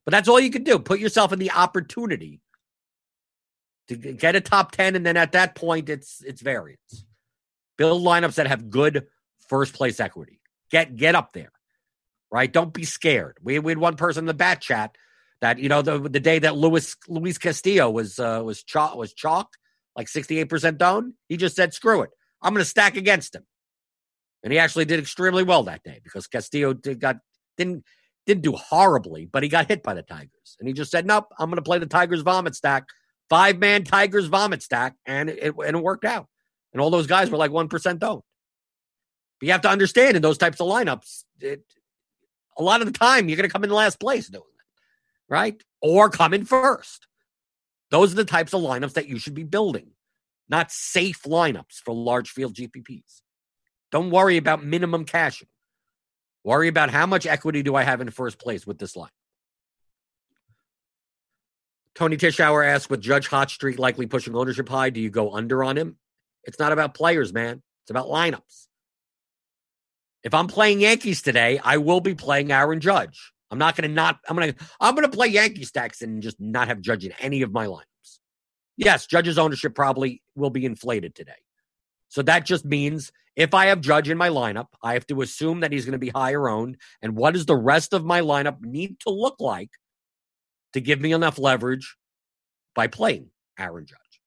But that's all you can do. Put yourself in the opportunity to get a top 10, and then at that point, it's it's variance. Build lineups that have good first place equity. Get get up there. Right? Don't be scared. We, we had one person in the bat chat that you know the the day that Luis Luis Castillo was uh, was chalk was chalk like sixty eight percent down. He just said, "Screw it, I'm going to stack against him," and he actually did extremely well that day because Castillo did, got didn't didn't do horribly, but he got hit by the Tigers, and he just said, "Nope, I'm going to play the Tigers vomit stack, five man Tigers vomit stack," and it and it worked out, and all those guys were like one percent down. But you have to understand in those types of lineups, it, a lot of the time you're going to come in last place doing that, right? Or come in first. Those are the types of lineups that you should be building, not safe lineups for large field GPPs. Don't worry about minimum cashing. Worry about how much equity do I have in first place with this line. Tony Tishauer asks, with Judge Hot likely pushing ownership high, do you go under on him? It's not about players, man. It's about lineups. If I'm playing Yankees today, I will be playing Aaron Judge. I'm not going to not. I'm going to. I'm going to play Yankee stacks and just not have Judge in any of my lineups. Yes, Judge's ownership probably will be inflated today. So that just means if I have Judge in my lineup, I have to assume that he's going to be higher owned. And what does the rest of my lineup need to look like to give me enough leverage by playing Aaron Judge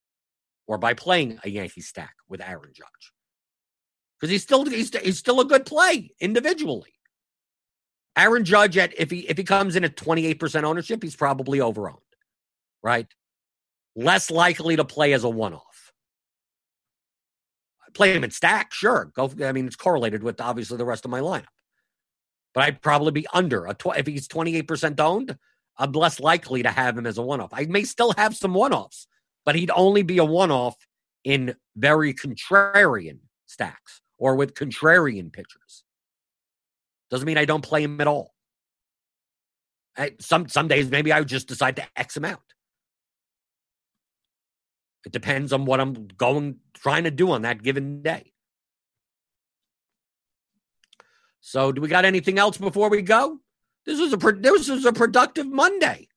or by playing a Yankee stack with Aaron Judge? Because he's still he's, he's still a good play individually. Aaron Judge at if he if he comes in at 28% ownership, he's probably overowned. Right? Less likely to play as a one-off. Play him in stack, sure. Go I mean it's correlated with obviously the rest of my lineup. But I'd probably be under a tw- if he's 28% owned, I'm less likely to have him as a one-off. I may still have some one-offs, but he'd only be a one-off in very contrarian stacks or with contrarian pitchers. Doesn't mean I don't play him at all. I, some some days maybe I would just decide to X him out. It depends on what I'm going trying to do on that given day. So, do we got anything else before we go? This was a this was a productive Monday.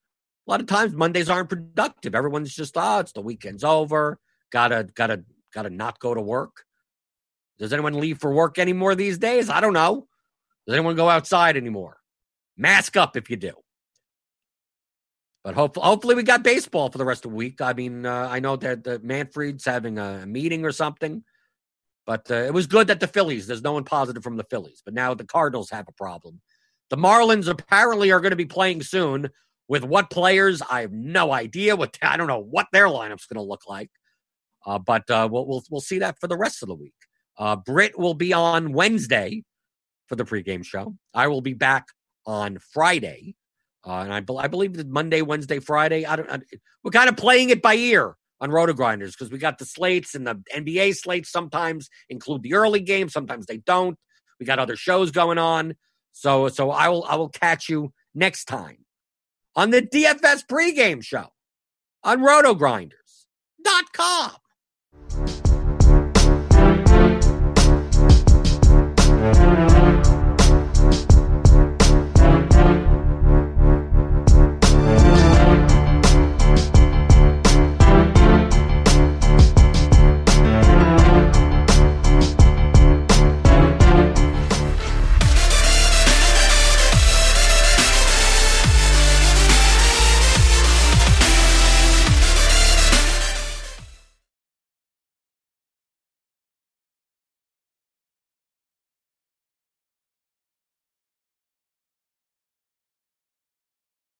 A lot of times Mondays aren't productive. Everyone's just oh, it's the weekend's over. Gotta gotta gotta not go to work. Does anyone leave for work anymore these days? I don't know. Does anyone go outside anymore? Mask up if you do. But hopefully, hopefully we got baseball for the rest of the week. I mean, uh, I know that the Manfred's having a meeting or something, but uh, it was good that the Phillies. There's no one positive from the Phillies, but now the Cardinals have a problem. The Marlins apparently are going to be playing soon. With what players? I have no idea. What I don't know what their lineup's going to look like. Uh, but uh, we'll, we'll we'll see that for the rest of the week. Uh, Britt will be on Wednesday for the pregame show. I will be back on Friday. Uh, and I, be- I believe that Monday, Wednesday, Friday. I don't. I, we're kind of playing it by ear on Roto Grinders because we got the slates and the NBA slates. Sometimes include the early game, sometimes they don't. We got other shows going on, so so I will I will catch you next time on the DFS pregame show on RotoGrinders.com.